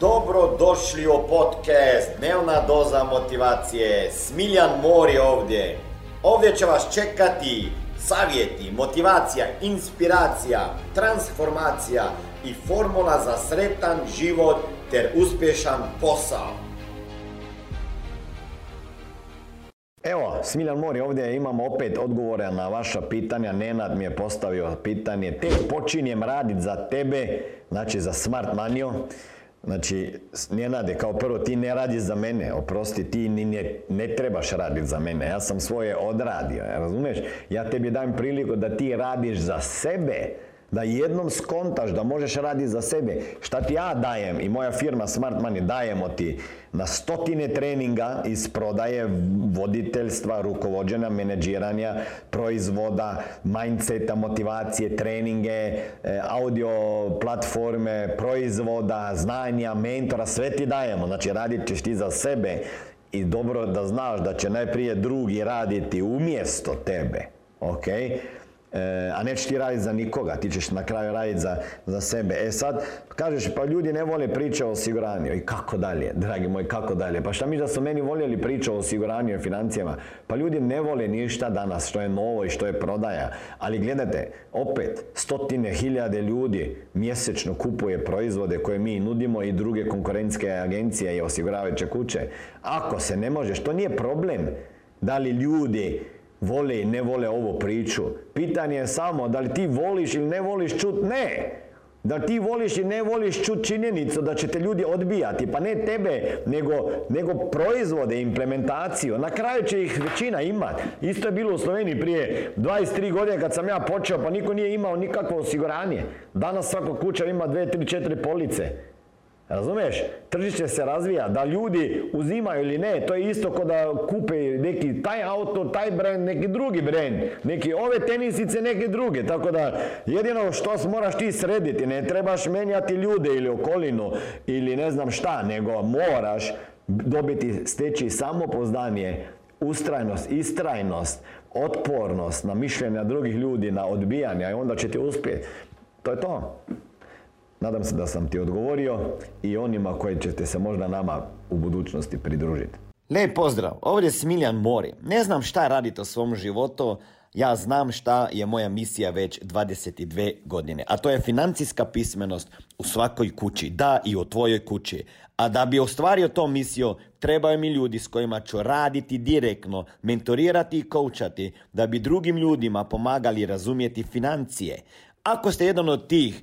Dobro došli u podcast Dnevna doza motivacije. Smiljan Mor je ovdje. Ovdje će vas čekati savjeti, motivacija, inspiracija, transformacija i formula za sretan život ter uspješan posao. Evo, Smiljan Mori, ovdje imamo opet odgovore na vaša pitanja. Nenad mi je postavio pitanje. Tek počinjem raditi za tebe, znači za Smart Manio. Znači, Nenade, kao prvo ti ne radiš za mene, oprosti, ti ni ne, trebaš raditi za mene, ja sam svoje odradio, razumiješ? Ja tebi dajem priliku da ti radiš za sebe, da jednom skontaš da možeš raditi za sebe. Šta ti ja dajem i moja firma Smart Money dajemo ti na stotine treninga iz prodaje, voditeljstva, rukovođenja, menedžiranja, proizvoda, mindseta, motivacije, treninge, e, audio platforme, proizvoda, znanja, mentora, sve ti dajemo. Znači radit ćeš ti za sebe i dobro da znaš da će najprije drugi raditi umjesto tebe. Ok? E, a nećeš ti raditi za nikoga, ti ćeš na kraju raditi za, za sebe. E sad, kažeš, pa ljudi ne vole priče o osiguranju. I kako dalje, dragi moji, kako dalje? Pa šta mi da su meni voljeli priče o osiguranju i financijama? Pa ljudi ne vole ništa danas što je novo i što je prodaja. Ali gledajte, opet, stotine hiljade ljudi mjesečno kupuje proizvode koje mi nudimo i druge konkurentske agencije i osiguravajuće kuće. Ako se ne možeš, to nije problem. Da li ljudi vole i ne vole ovu priču. Pitanje je samo da li ti voliš ili ne voliš čut ne. Da ti voliš i ne voliš čut činjenicu da će te ljudi odbijati, pa ne tebe, nego, nego proizvode, implementaciju. Na kraju će ih većina imati. Isto je bilo u Sloveniji prije 23 godine kad sam ja počeo, pa niko nije imao nikakvo osiguranje. Danas svaka kuća ima 2, 3, 4 police. Razumiješ? Tržište se razvija. Da ljudi uzimaju ili ne, to je isto kao da kupe neki taj auto, taj brand, neki drugi brand. Neki ove tenisice, neke druge. Tako da jedino što moraš ti srediti, ne trebaš menjati ljude ili okolinu ili ne znam šta, nego moraš dobiti, steći samopoznanje, ustrajnost, istrajnost, otpornost na mišljenja drugih ljudi, na odbijanja i onda će ti uspjeti. To je to. Nadam se da sam ti odgovorio i onima koji ćete se možda nama u budućnosti pridružiti. Lijep pozdrav, ovdje je Smiljan Mori. Ne znam šta radite u svom životu, ja znam šta je moja misija već 22 godine, a to je financijska pismenost u svakoj kući, da i u tvojoj kući. A da bi ostvario to misiju, trebaju mi ljudi s kojima ću raditi direktno, mentorirati i koučati, da bi drugim ljudima pomagali razumjeti financije. Ako ste jedan od tih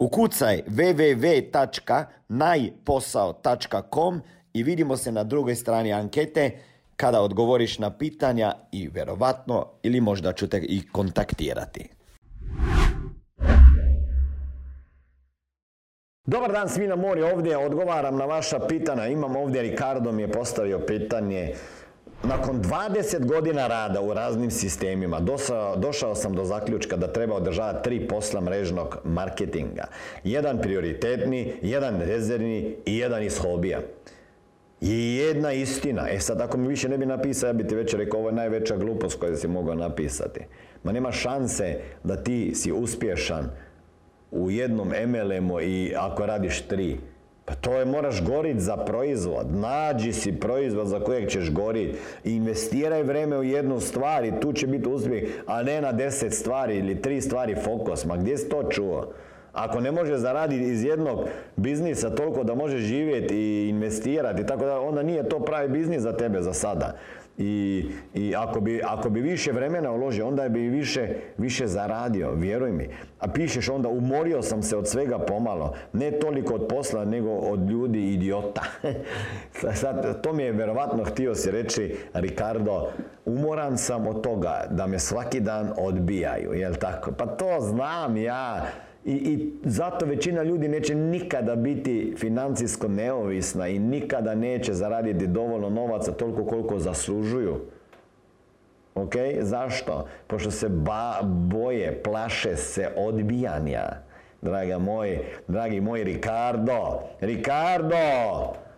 Ukucaj www.najposao.com i vidimo se na drugoj strani ankete kada odgovoriš na pitanja i vjerovatno ili možda ću te i kontaktirati. Dobar dan, Smina Mori ovdje, odgovaram na vaša pitanja. Imam ovdje, Ricardo mi je postavio pitanje nakon 20 godina rada u raznim sistemima došao, sam do zaključka da treba održavati tri posla mrežnog marketinga. Jedan prioritetni, jedan rezervni i jedan iz hobija. I jedna istina. E sad, ako mi više ne bi napisao, ja bi ti već rekao, ovo je najveća glupost koju si mogao napisati. Ma nema šanse da ti si uspješan u jednom MLM-u i ako radiš tri. Pa to je, moraš gorit za proizvod. Nađi si proizvod za kojeg ćeš gorit. Investiraj vreme u jednu stvar i tu će biti uspjeh, a ne na deset stvari ili tri stvari fokus. Ma gdje si to čuo? Ako ne može zaraditi iz jednog biznisa toliko da može živjeti i investirati, tako da onda nije to pravi biznis za tebe za sada. I, i ako, bi, ako bi više vremena uložio, onda bi više, više zaradio, vjeruj mi. A pišeš onda, umorio sam se od svega pomalo. Ne toliko od posla, nego od ljudi idiota. Sad, to mi je verovatno htio si reći, Ricardo, umoran sam od toga da me svaki dan odbijaju, jel tako? Pa to znam ja. I, I zato većina ljudi neće nikada biti financijsko neovisna i nikada neće zaraditi dovoljno novaca toliko koliko zaslužuju. Ok? Zašto? Pošto se ba, boje, plaše se odbijanja. Draga moj, dragi moj Ricardo, Ricardo,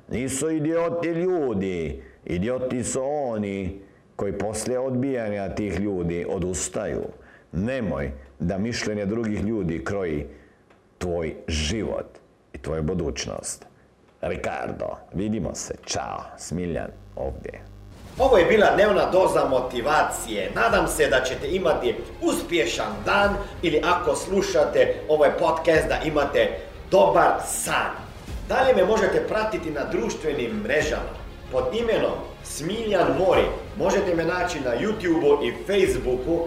nisu idioti ljudi. Idioti su oni koji poslije odbijanja tih ljudi odustaju. Nemoj da mišljenje drugih ljudi kroji tvoj život i tvoju budućnost. Ricardo, vidimo se. Ćao. Smiljan ovdje. Ovo je bila dnevna doza motivacije. Nadam se da ćete imati uspješan dan ili ako slušate ovaj podcast da imate dobar san. Dalje me možete pratiti na društvenim mrežama pod imenom Smiljan Mori. Možete me naći na YouTubeu i Facebooku,